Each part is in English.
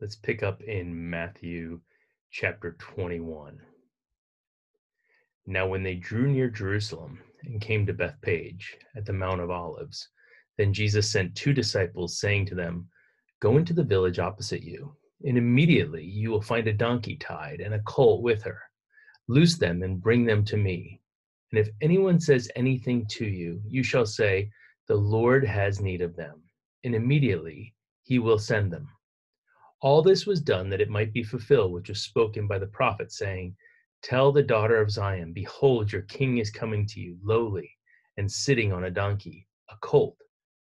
Let's pick up in Matthew chapter 21. Now, when they drew near Jerusalem and came to Bethphage at the Mount of Olives, then Jesus sent two disciples, saying to them, Go into the village opposite you, and immediately you will find a donkey tied and a colt with her. Loose them and bring them to me. And if anyone says anything to you, you shall say, The Lord has need of them, and immediately he will send them. All this was done that it might be fulfilled, which was spoken by the prophet, saying, Tell the daughter of Zion, Behold, your king is coming to you, lowly, and sitting on a donkey, a colt,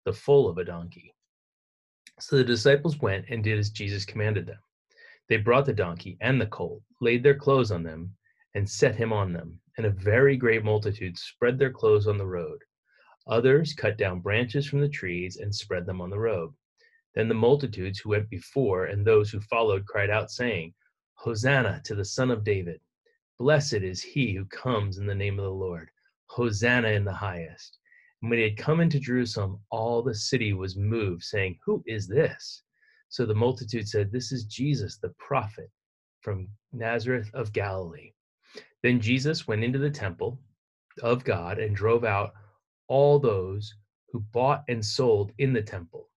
the foal of a donkey. So the disciples went and did as Jesus commanded them. They brought the donkey and the colt, laid their clothes on them, and set him on them. And a very great multitude spread their clothes on the road. Others cut down branches from the trees and spread them on the road. Then the multitudes who went before and those who followed cried out, saying, Hosanna to the Son of David! Blessed is he who comes in the name of the Lord. Hosanna in the highest. And when he had come into Jerusalem, all the city was moved, saying, Who is this? So the multitude said, This is Jesus, the prophet from Nazareth of Galilee. Then Jesus went into the temple of God and drove out all those who bought and sold in the temple,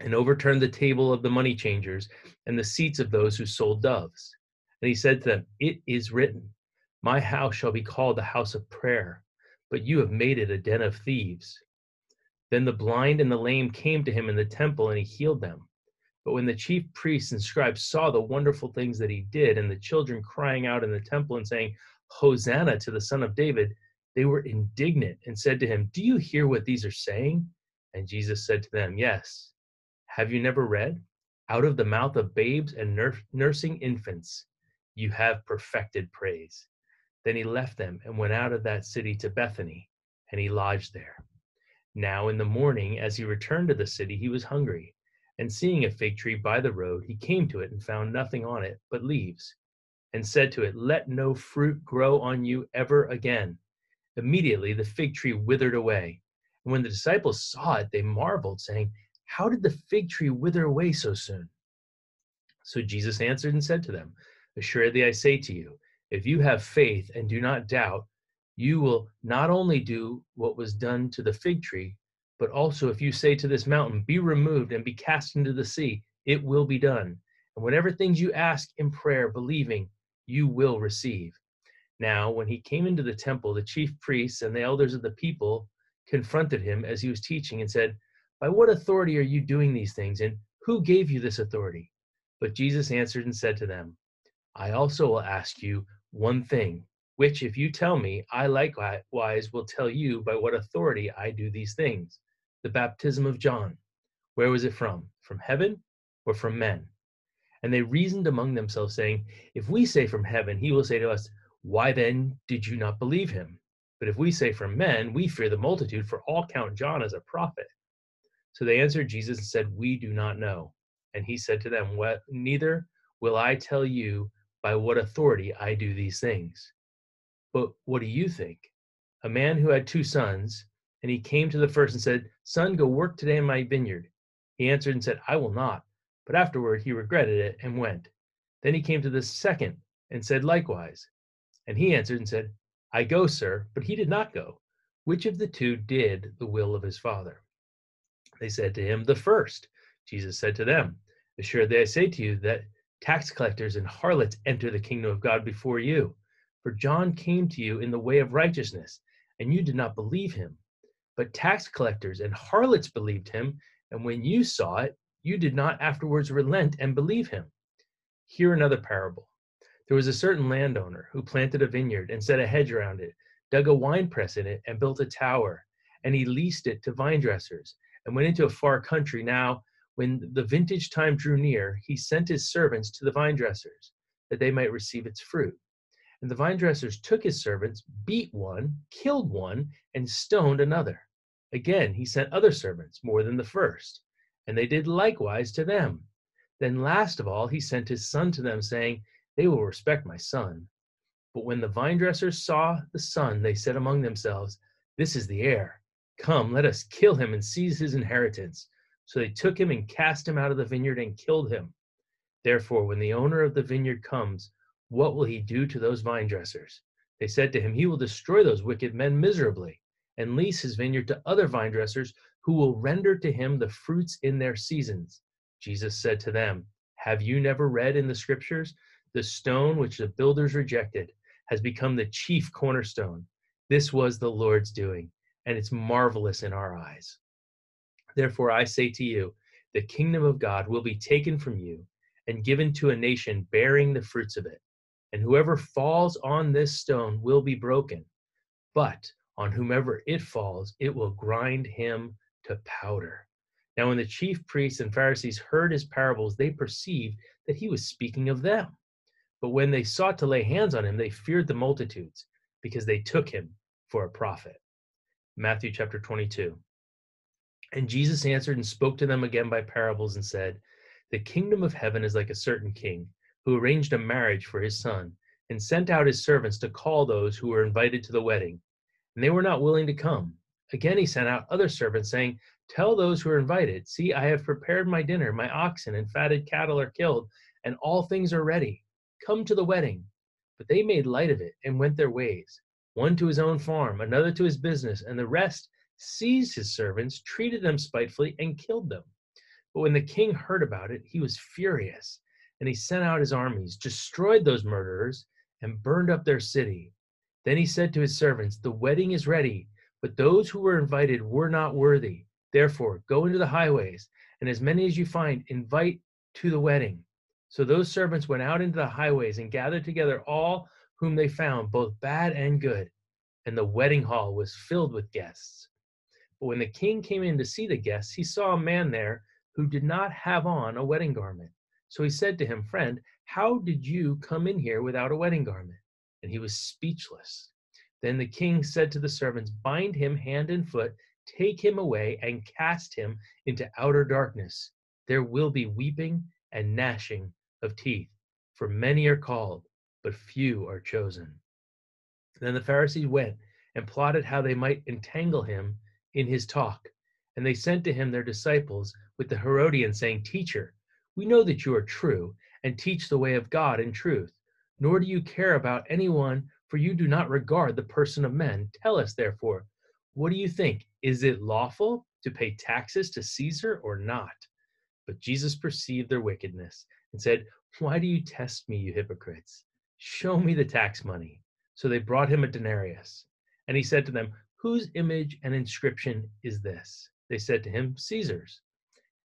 and overturned the table of the money changers and the seats of those who sold doves. And he said to them, It is written, My house shall be called the house of prayer, but you have made it a den of thieves. Then the blind and the lame came to him in the temple, and he healed them. But when the chief priests and scribes saw the wonderful things that he did, and the children crying out in the temple and saying, Hosanna to the Son of David, they were indignant and said to him, Do you hear what these are saying? And Jesus said to them, Yes. Have you never read? Out of the mouth of babes and nursing infants, you have perfected praise. Then he left them and went out of that city to Bethany, and he lodged there. Now in the morning, as he returned to the city, he was hungry. And seeing a fig tree by the road, he came to it and found nothing on it but leaves, and said to it, Let no fruit grow on you ever again. Immediately the fig tree withered away. And when the disciples saw it, they marveled, saying, How did the fig tree wither away so soon? So Jesus answered and said to them, Assuredly, I say to you, if you have faith and do not doubt, you will not only do what was done to the fig tree, but also if you say to this mountain, Be removed and be cast into the sea, it will be done. And whatever things you ask in prayer, believing, you will receive. Now, when he came into the temple, the chief priests and the elders of the people confronted him as he was teaching and said, By what authority are you doing these things? And who gave you this authority? But Jesus answered and said to them, I also will ask you one thing, which if you tell me, I likewise will tell you by what authority I do these things. The baptism of John, where was it from? From heaven or from men? And they reasoned among themselves, saying, If we say from heaven, he will say to us, Why then did you not believe him? But if we say from men, we fear the multitude, for all count John as a prophet. So they answered Jesus and said, We do not know. And he said to them, What neither will I tell you by what authority I do these things. But what do you think? A man who had two sons, and he came to the first and said, Son, go work today in my vineyard. He answered and said, I will not. But afterward he regretted it and went. Then he came to the second and said likewise. And he answered and said, I go, sir. But he did not go. Which of the two did the will of his father? They said to him, The first. Jesus said to them, Assuredly I say to you that tax collectors and harlots enter the kingdom of God before you. For John came to you in the way of righteousness, and you did not believe him. But tax collectors and harlots believed him, and when you saw it, you did not afterwards relent and believe him. Hear another parable. There was a certain landowner who planted a vineyard and set a hedge around it, dug a winepress in it, and built a tower. And he leased it to vine dressers and went into a far country. Now, when the vintage time drew near, he sent his servants to the vine dressers that they might receive its fruit. And the vine dressers took his servants, beat one, killed one, and stoned another. Again, he sent other servants, more than the first, and they did likewise to them. Then, last of all, he sent his son to them, saying, They will respect my son. But when the vine dressers saw the son, they said among themselves, This is the heir. Come, let us kill him and seize his inheritance. So they took him and cast him out of the vineyard and killed him. Therefore, when the owner of the vineyard comes, what will he do to those vine dressers? They said to him, He will destroy those wicked men miserably and lease his vineyard to other vine dressers who will render to him the fruits in their seasons. Jesus said to them, Have you never read in the scriptures? The stone which the builders rejected has become the chief cornerstone. This was the Lord's doing, and it's marvelous in our eyes. Therefore, I say to you, the kingdom of God will be taken from you and given to a nation bearing the fruits of it. And whoever falls on this stone will be broken, but on whomever it falls, it will grind him to powder. Now, when the chief priests and Pharisees heard his parables, they perceived that he was speaking of them. But when they sought to lay hands on him, they feared the multitudes because they took him for a prophet. Matthew chapter 22. And Jesus answered and spoke to them again by parables and said, The kingdom of heaven is like a certain king who arranged a marriage for his son and sent out his servants to call those who were invited to the wedding. And they were not willing to come. Again, he sent out other servants, saying, Tell those who are invited, See, I have prepared my dinner, my oxen and fatted cattle are killed, and all things are ready. Come to the wedding. But they made light of it and went their ways, one to his own farm, another to his business, and the rest seized his servants, treated them spitefully, and killed them. But when the king heard about it, he was furious, and he sent out his armies, destroyed those murderers, and burned up their city. Then he said to his servants, The wedding is ready, but those who were invited were not worthy. Therefore, go into the highways, and as many as you find, invite to the wedding. So those servants went out into the highways and gathered together all whom they found, both bad and good. And the wedding hall was filled with guests. But when the king came in to see the guests, he saw a man there who did not have on a wedding garment. So he said to him, Friend, how did you come in here without a wedding garment? And he was speechless. Then the king said to the servants, Bind him hand and foot, take him away, and cast him into outer darkness. There will be weeping and gnashing of teeth, for many are called, but few are chosen. Then the Pharisees went and plotted how they might entangle him in his talk. And they sent to him their disciples with the Herodians, saying, Teacher, we know that you are true and teach the way of God in truth, nor do you care about anyone, for you do not regard the person of men. Tell us, therefore, what do you think? Is it lawful to pay taxes to Caesar or not? But Jesus perceived their wickedness and said, Why do you test me, you hypocrites? Show me the tax money. So they brought him a denarius. And he said to them, Whose image and inscription is this? They said to him, Caesar's.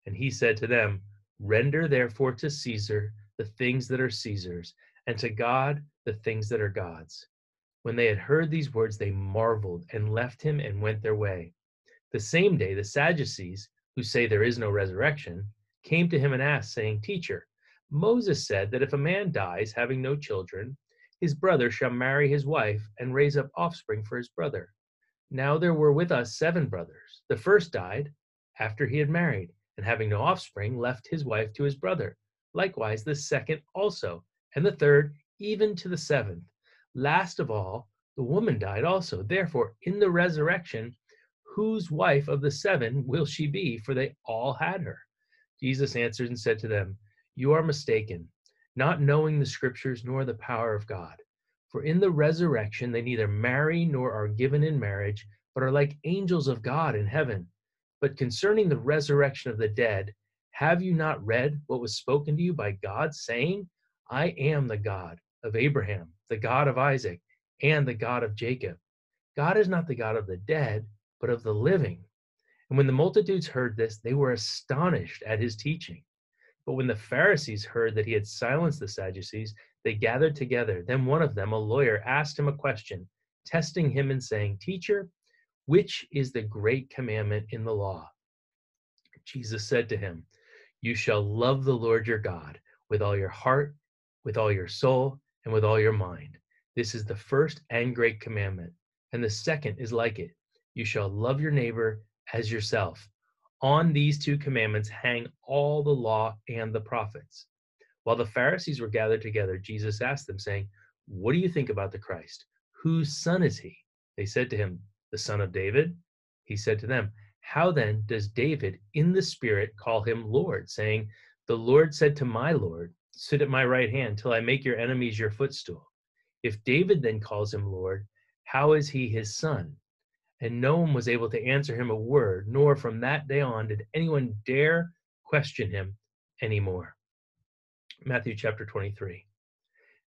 And he said to them, Render therefore to Caesar the things that are Caesar's, and to God the things that are God's. When they had heard these words, they marveled and left him and went their way. The same day, the Sadducees, who say there is no resurrection, came to him and asked, saying, Teacher, Moses said that if a man dies having no children, his brother shall marry his wife and raise up offspring for his brother. Now there were with us seven brothers. The first died after he had married, and having no offspring, left his wife to his brother. Likewise, the second also, and the third, even to the seventh. Last of all, the woman died also. Therefore, in the resurrection, whose wife of the seven will she be? For they all had her. Jesus answered and said to them, You are mistaken, not knowing the scriptures nor the power of God. For in the resurrection they neither marry nor are given in marriage, but are like angels of God in heaven. But concerning the resurrection of the dead, have you not read what was spoken to you by God, saying, I am the God of Abraham, the God of Isaac, and the God of Jacob? God is not the God of the dead, but of the living. And when the multitudes heard this, they were astonished at his teaching. But when the Pharisees heard that he had silenced the Sadducees, they gathered together. Then one of them, a lawyer, asked him a question, testing him and saying, Teacher, which is the great commandment in the law? Jesus said to him, You shall love the Lord your God with all your heart, with all your soul, and with all your mind. This is the first and great commandment. And the second is like it you shall love your neighbor as yourself. On these two commandments hang all the law and the prophets. While the Pharisees were gathered together, Jesus asked them, saying, What do you think about the Christ? Whose son is he? They said to him, The son of David? He said to them, How then does David in the Spirit call him Lord, saying, The Lord said to my Lord, Sit at my right hand till I make your enemies your footstool. If David then calls him Lord, how is he his son? And no one was able to answer him a word, nor from that day on did anyone dare question him anymore. Matthew chapter 23.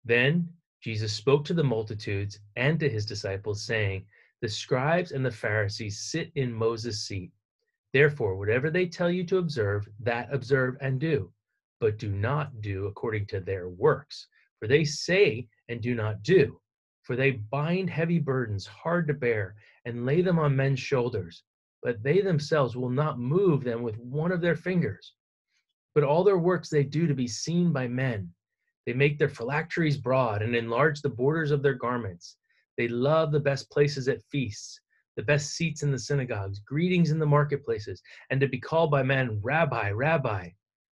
Then Jesus spoke to the multitudes and to his disciples, saying, The scribes and the Pharisees sit in Moses' seat. Therefore, whatever they tell you to observe, that observe and do, but do not do according to their works. For they say and do not do. For they bind heavy burdens hard to bear and lay them on men's shoulders, but they themselves will not move them with one of their fingers. But all their works they do to be seen by men. They make their phylacteries broad and enlarge the borders of their garments. They love the best places at feasts, the best seats in the synagogues, greetings in the marketplaces, and to be called by men, Rabbi, Rabbi.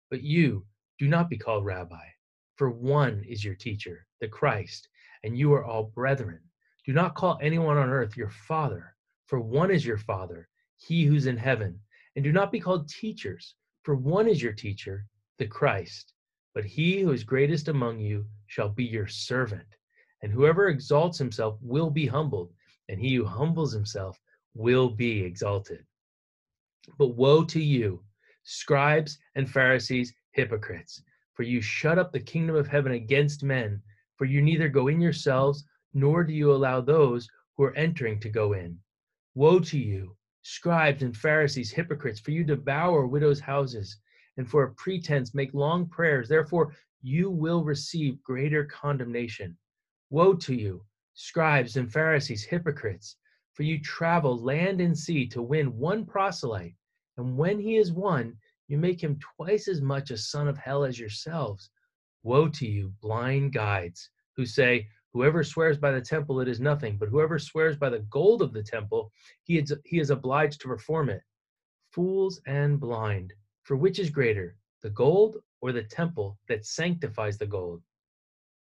But you do not be called Rabbi, for one is your teacher, the Christ, and you are all brethren. Do not call anyone on earth your father, for one is your father, he who's in heaven. And do not be called teachers, for one is your teacher, the Christ. But he who is greatest among you shall be your servant. And whoever exalts himself will be humbled, and he who humbles himself will be exalted. But woe to you, scribes and Pharisees, hypocrites, for you shut up the kingdom of heaven against men, for you neither go in yourselves, nor do you allow those who are entering to go in. Woe to you, scribes and Pharisees, hypocrites, for you devour widows' houses, and for a pretense make long prayers. Therefore, you will receive greater condemnation. Woe to you, scribes and Pharisees, hypocrites, for you travel land and sea to win one proselyte, and when he is won, you make him twice as much a son of hell as yourselves. Woe to you, blind guides, who say, Whoever swears by the temple, it is nothing, but whoever swears by the gold of the temple, he is, he is obliged to perform it. Fools and blind, for which is greater, the gold or the temple that sanctifies the gold?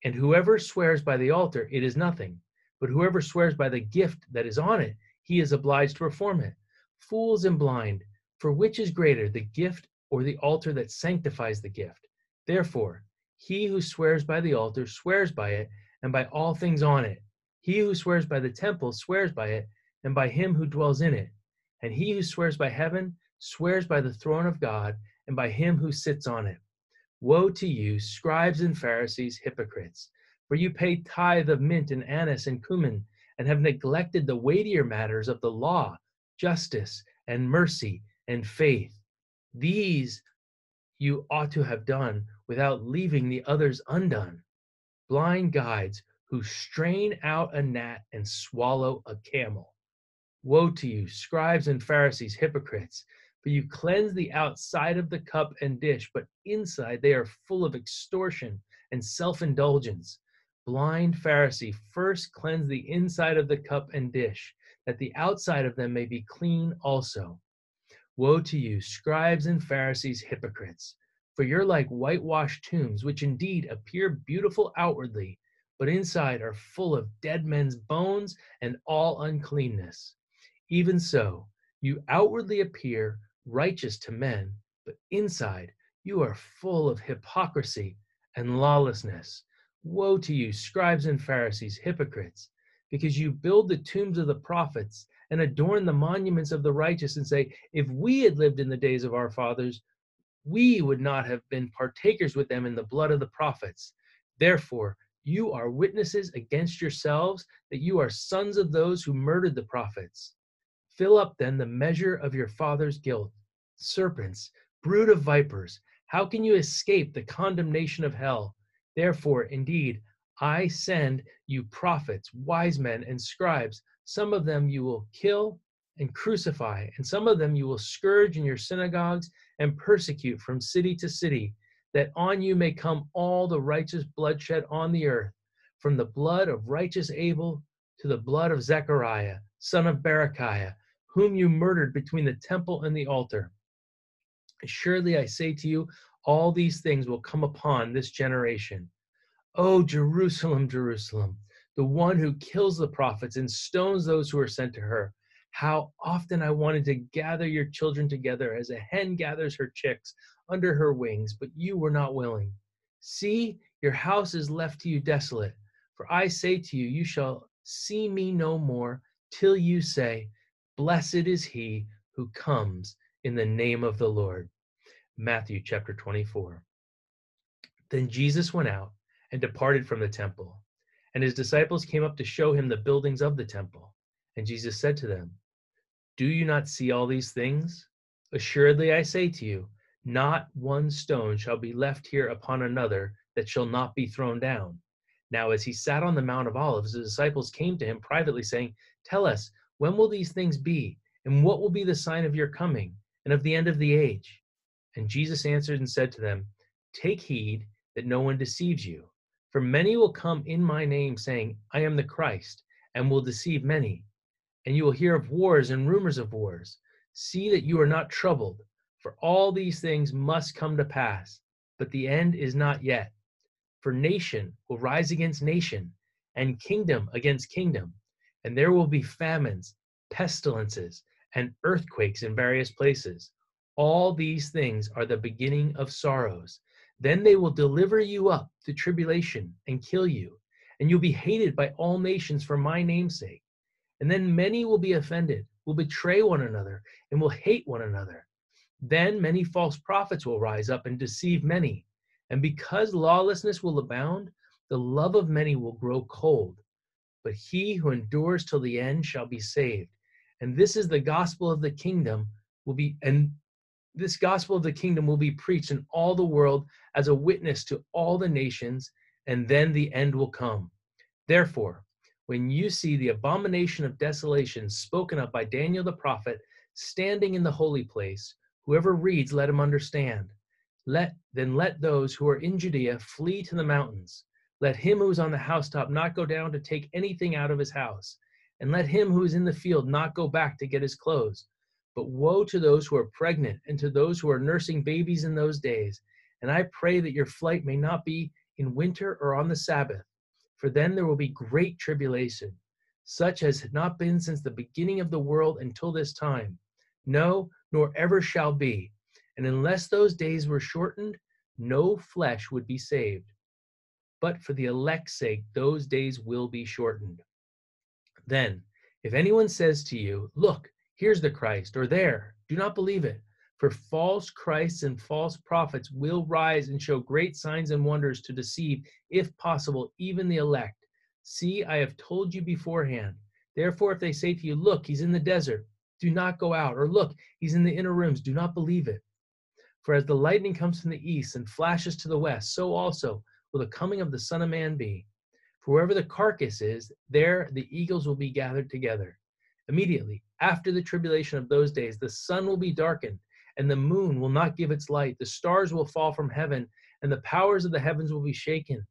And whoever swears by the altar, it is nothing, but whoever swears by the gift that is on it, he is obliged to perform it. Fools and blind, for which is greater, the gift or the altar that sanctifies the gift? Therefore, he who swears by the altar swears by it and by all things on it. He who swears by the temple swears by it, and by him who dwells in it. And he who swears by heaven swears by the throne of God, and by him who sits on it. Woe to you, scribes and Pharisees, hypocrites! For you pay tithe of mint and anise and cumin, and have neglected the weightier matters of the law, justice and mercy and faith. These you ought to have done without leaving the others undone blind guides who strain out a gnat and swallow a camel. Woe to you, scribes and Pharisees, hypocrites! For you cleanse the outside of the cup and dish, but inside they are full of extortion and self indulgence. Blind Pharisee, first cleanse the inside of the cup and dish, that the outside of them may be clean also. Woe to you, scribes and Pharisees, hypocrites! For you're like whitewashed tombs, which indeed appear beautiful outwardly, but inside are full of dead men's bones and all uncleanness. Even so, you outwardly appear righteous to men, but inside you are full of hypocrisy and lawlessness. Woe to you, scribes and Pharisees, hypocrites, because you build the tombs of the prophets and adorn the monuments of the righteous and say, If we had lived in the days of our fathers, we would not have been partakers with them in the blood of the prophets. Therefore, you are witnesses against yourselves that you are sons of those who murdered the prophets. Fill up then the measure of your father's guilt. Serpents, brood of vipers, how can you escape the condemnation of hell? Therefore, indeed, I send you prophets, wise men, and scribes. Some of them you will kill and crucify, and some of them you will scourge in your synagogues and persecute from city to city, that on you may come all the righteous bloodshed on the earth, from the blood of righteous Abel to the blood of Zechariah, son of Berechiah, whom you murdered between the temple and the altar. Surely I say to you, all these things will come upon this generation. O Jerusalem, Jerusalem, the one who kills the prophets and stones those who are sent to her. How often I wanted to gather your children together as a hen gathers her chicks under her wings, but you were not willing. See, your house is left to you desolate. For I say to you, you shall see me no more till you say, Blessed is he who comes in the name of the Lord. Matthew chapter 24. Then Jesus went out and departed from the temple, and his disciples came up to show him the buildings of the temple. And Jesus said to them, Do you not see all these things? Assuredly, I say to you, not one stone shall be left here upon another that shall not be thrown down. Now, as he sat on the Mount of Olives, the disciples came to him privately, saying, Tell us, when will these things be? And what will be the sign of your coming and of the end of the age? And Jesus answered and said to them, Take heed that no one deceives you. For many will come in my name, saying, I am the Christ, and will deceive many. And you will hear of wars and rumors of wars. See that you are not troubled, for all these things must come to pass, but the end is not yet. For nation will rise against nation, and kingdom against kingdom, and there will be famines, pestilences, and earthquakes in various places. All these things are the beginning of sorrows. Then they will deliver you up to tribulation and kill you, and you'll be hated by all nations for my name's sake. And then many will be offended, will betray one another, and will hate one another. Then many false prophets will rise up and deceive many. And because lawlessness will abound, the love of many will grow cold. But he who endures till the end shall be saved. And this is the gospel of the kingdom will be and this gospel of the kingdom will be preached in all the world as a witness to all the nations, and then the end will come. Therefore, when you see the abomination of desolation spoken of by Daniel the prophet standing in the holy place, whoever reads, let him understand. Let then let those who are in Judea flee to the mountains. Let him who is on the housetop not go down to take anything out of his house, and let him who is in the field not go back to get his clothes. But woe to those who are pregnant and to those who are nursing babies in those days. And I pray that your flight may not be in winter or on the Sabbath, for then there will be great tribulation, such as had not been since the beginning of the world until this time. No, nor ever shall be. And unless those days were shortened, no flesh would be saved. But for the elect's sake, those days will be shortened. Then, if anyone says to you, Look, here's the Christ, or there, do not believe it. For false Christs and false prophets will rise and show great signs and wonders to deceive, if possible, even the elect. See, I have told you beforehand. Therefore, if they say to you, Look, he's in the desert, do not go out. Or look, he's in the inner rooms, do not believe it. For as the lightning comes from the east and flashes to the west, so also will the coming of the Son of Man be. For wherever the carcass is, there the eagles will be gathered together. Immediately after the tribulation of those days, the sun will be darkened, and the moon will not give its light. The stars will fall from heaven, and the powers of the heavens will be shaken.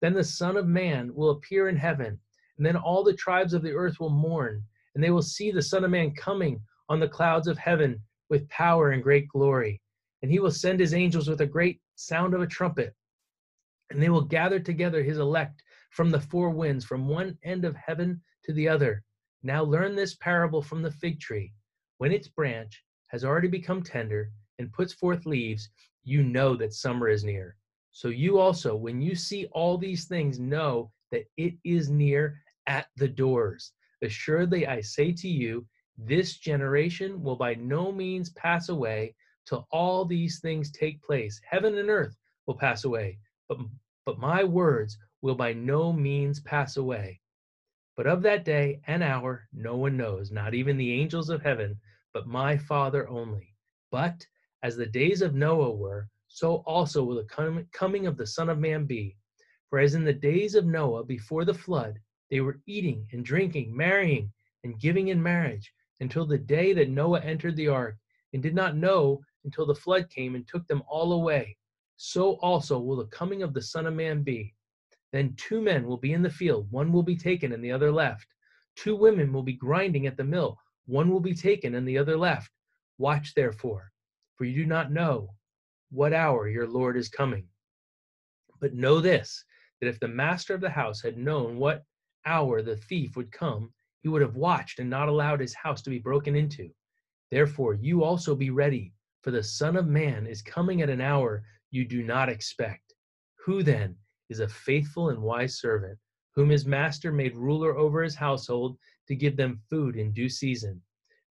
Then the Son of Man will appear in heaven, and then all the tribes of the earth will mourn, and they will see the Son of Man coming on the clouds of heaven with power and great glory. And he will send his angels with a great sound of a trumpet, and they will gather together his elect from the four winds, from one end of heaven to the other. Now learn this parable from the fig tree. When its branch has already become tender and puts forth leaves, you know that summer is near. So you also, when you see all these things, know that it is near at the doors. Assuredly, I say to you, this generation will by no means pass away till all these things take place. Heaven and earth will pass away, but, but my words will by no means pass away. But of that day and hour no one knows, not even the angels of heaven, but my Father only. But as the days of Noah were, so also will the coming of the Son of Man be. For as in the days of Noah before the flood, they were eating and drinking, marrying and giving in marriage, until the day that Noah entered the ark, and did not know until the flood came and took them all away. So also will the coming of the Son of Man be. Then two men will be in the field, one will be taken and the other left. Two women will be grinding at the mill, one will be taken and the other left. Watch therefore, for you do not know what hour your Lord is coming. But know this that if the master of the house had known what hour the thief would come, he would have watched and not allowed his house to be broken into. Therefore, you also be ready, for the Son of Man is coming at an hour you do not expect. Who then is a faithful and wise servant, whom his master made ruler over his household to give them food in due season?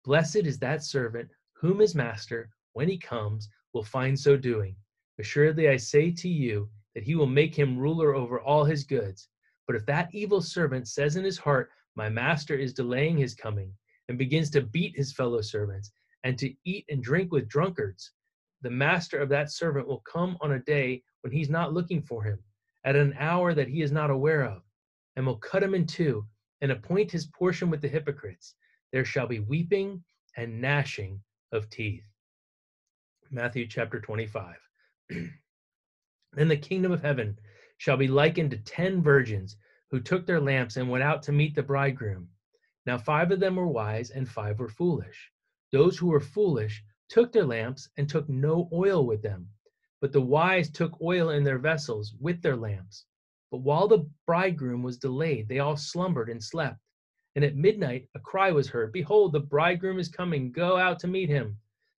Blessed is that servant whom his master, when he comes, will find so doing. Assuredly, I say to you that he will make him ruler over all his goods. But if that evil servant says in his heart, My master is delaying his coming, and begins to beat his fellow servants, and to eat and drink with drunkards, the master of that servant will come on a day when he's not looking for him, at an hour that he is not aware of, and will cut him in two, and appoint his portion with the hypocrites. There shall be weeping and gnashing of teeth. Matthew chapter 25. then the kingdom of heaven shall be likened to ten virgins who took their lamps and went out to meet the bridegroom. Now five of them were wise and five were foolish. Those who were foolish took their lamps and took no oil with them. But the wise took oil in their vessels with their lamps. But while the bridegroom was delayed, they all slumbered and slept. And at midnight a cry was heard Behold, the bridegroom is coming, go out to meet him.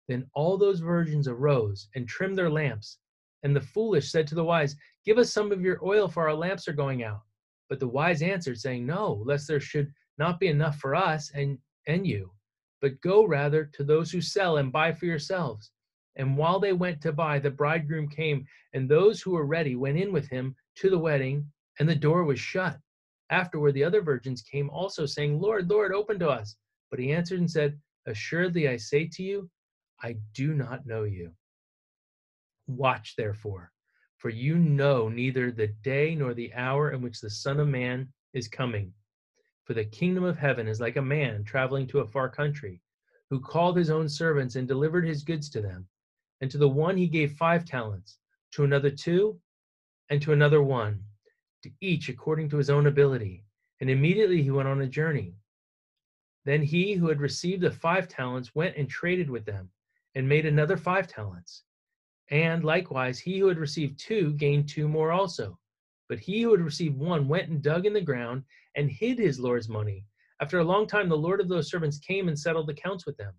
Then all those virgins arose and trimmed their lamps. And the foolish said to the wise, Give us some of your oil, for our lamps are going out. But the wise answered, saying, No, lest there should not be enough for us and, and you. But go rather to those who sell and buy for yourselves. And while they went to buy, the bridegroom came, and those who were ready went in with him to the wedding, and the door was shut. Afterward, the other virgins came also, saying, Lord, Lord, open to us. But he answered and said, Assuredly, I say to you, I do not know you. Watch, therefore, for you know neither the day nor the hour in which the Son of Man is coming. For the kingdom of heaven is like a man traveling to a far country, who called his own servants and delivered his goods to them. And to the one he gave five talents, to another two, and to another one, to each according to his own ability. And immediately he went on a journey. Then he who had received the five talents went and traded with them, and made another five talents. And likewise, he who had received two gained two more also. But he who had received one went and dug in the ground and hid his Lord's money. After a long time, the Lord of those servants came and settled accounts with them.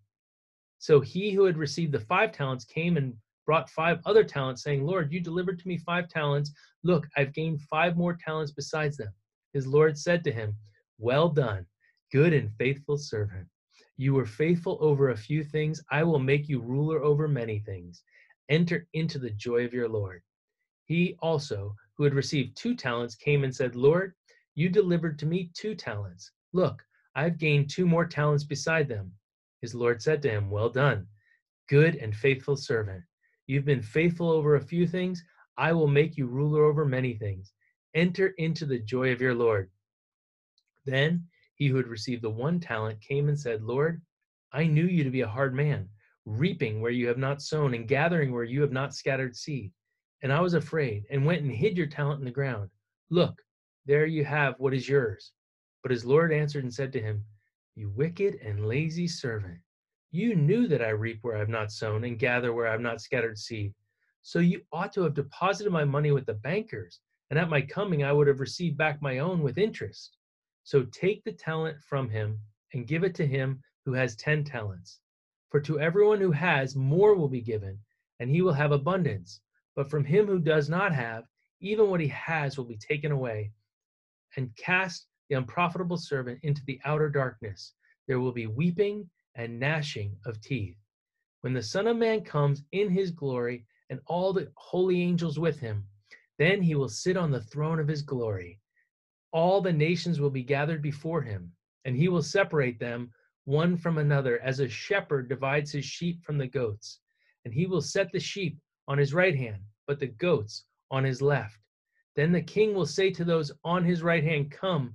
So he who had received the five talents came and brought five other talents, saying, Lord, you delivered to me five talents. Look, I've gained five more talents besides them. His Lord said to him, Well done, good and faithful servant. You were faithful over a few things. I will make you ruler over many things. Enter into the joy of your Lord. He also, who had received two talents, came and said, Lord, you delivered to me two talents. Look, I've gained two more talents beside them. His Lord said to him, Well done, good and faithful servant. You've been faithful over a few things. I will make you ruler over many things. Enter into the joy of your Lord. Then he who had received the one talent came and said, Lord, I knew you to be a hard man, reaping where you have not sown and gathering where you have not scattered seed. And I was afraid and went and hid your talent in the ground. Look, there you have what is yours. But his Lord answered and said to him, You wicked and lazy servant, you knew that I reap where I have not sown and gather where I have not scattered seed. So you ought to have deposited my money with the bankers, and at my coming I would have received back my own with interest. So take the talent from him and give it to him who has ten talents. For to everyone who has, more will be given, and he will have abundance. But from him who does not have, even what he has will be taken away and cast the unprofitable servant into the outer darkness. There will be weeping and gnashing of teeth. When the Son of Man comes in his glory and all the holy angels with him, then he will sit on the throne of his glory. All the nations will be gathered before him, and he will separate them one from another as a shepherd divides his sheep from the goats. And he will set the sheep on his right hand, but the goats on his left. Then the king will say to those on his right hand, Come,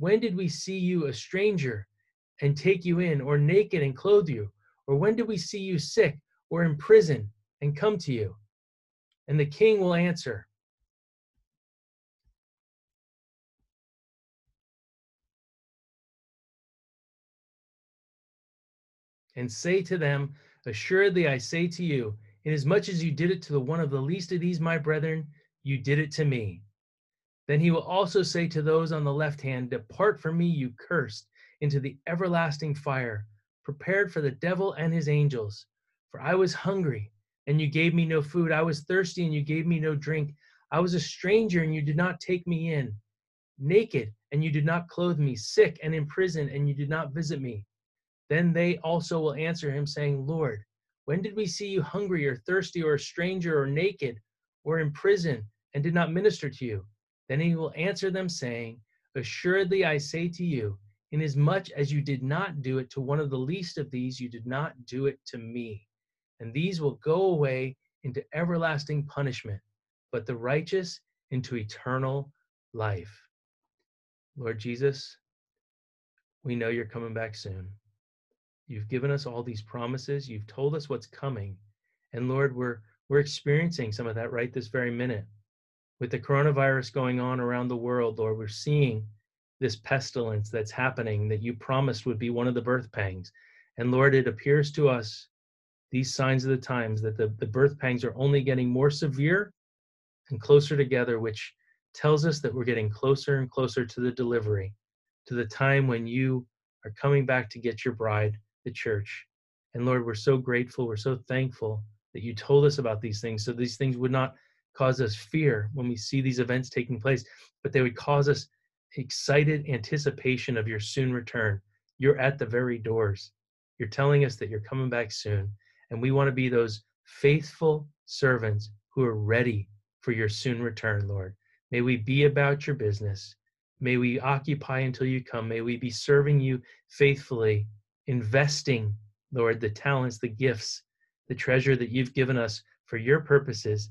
When did we see you a stranger and take you in, or naked and clothe you? Or when did we see you sick or in prison and come to you? And the king will answer, and say to them, Assuredly I say to you, inasmuch as you did it to the one of the least of these, my brethren, you did it to me. Then he will also say to those on the left hand, Depart from me, you cursed, into the everlasting fire, prepared for the devil and his angels. For I was hungry, and you gave me no food. I was thirsty, and you gave me no drink. I was a stranger, and you did not take me in. Naked, and you did not clothe me. Sick and in prison, and you did not visit me. Then they also will answer him, saying, Lord, when did we see you hungry or thirsty or a stranger or naked or in prison and did not minister to you? Then he will answer them, saying, Assuredly I say to you, inasmuch as you did not do it to one of the least of these, you did not do it to me. And these will go away into everlasting punishment, but the righteous into eternal life. Lord Jesus, we know you're coming back soon. You've given us all these promises. You've told us what's coming. And Lord, we're we're experiencing some of that right this very minute. With the coronavirus going on around the world, Lord, we're seeing this pestilence that's happening that you promised would be one of the birth pangs. And Lord, it appears to us, these signs of the times, that the, the birth pangs are only getting more severe and closer together, which tells us that we're getting closer and closer to the delivery, to the time when you are coming back to get your bride the church. And Lord, we're so grateful, we're so thankful that you told us about these things so these things would not cause us fear when we see these events taking place, but they would cause us excited anticipation of your soon return. You're at the very doors. You're telling us that you're coming back soon. And we want to be those faithful servants who are ready for your soon return, Lord. May we be about your business. May we occupy until you come. May we be serving you faithfully investing, Lord, the talents, the gifts, the treasure that you've given us for your purposes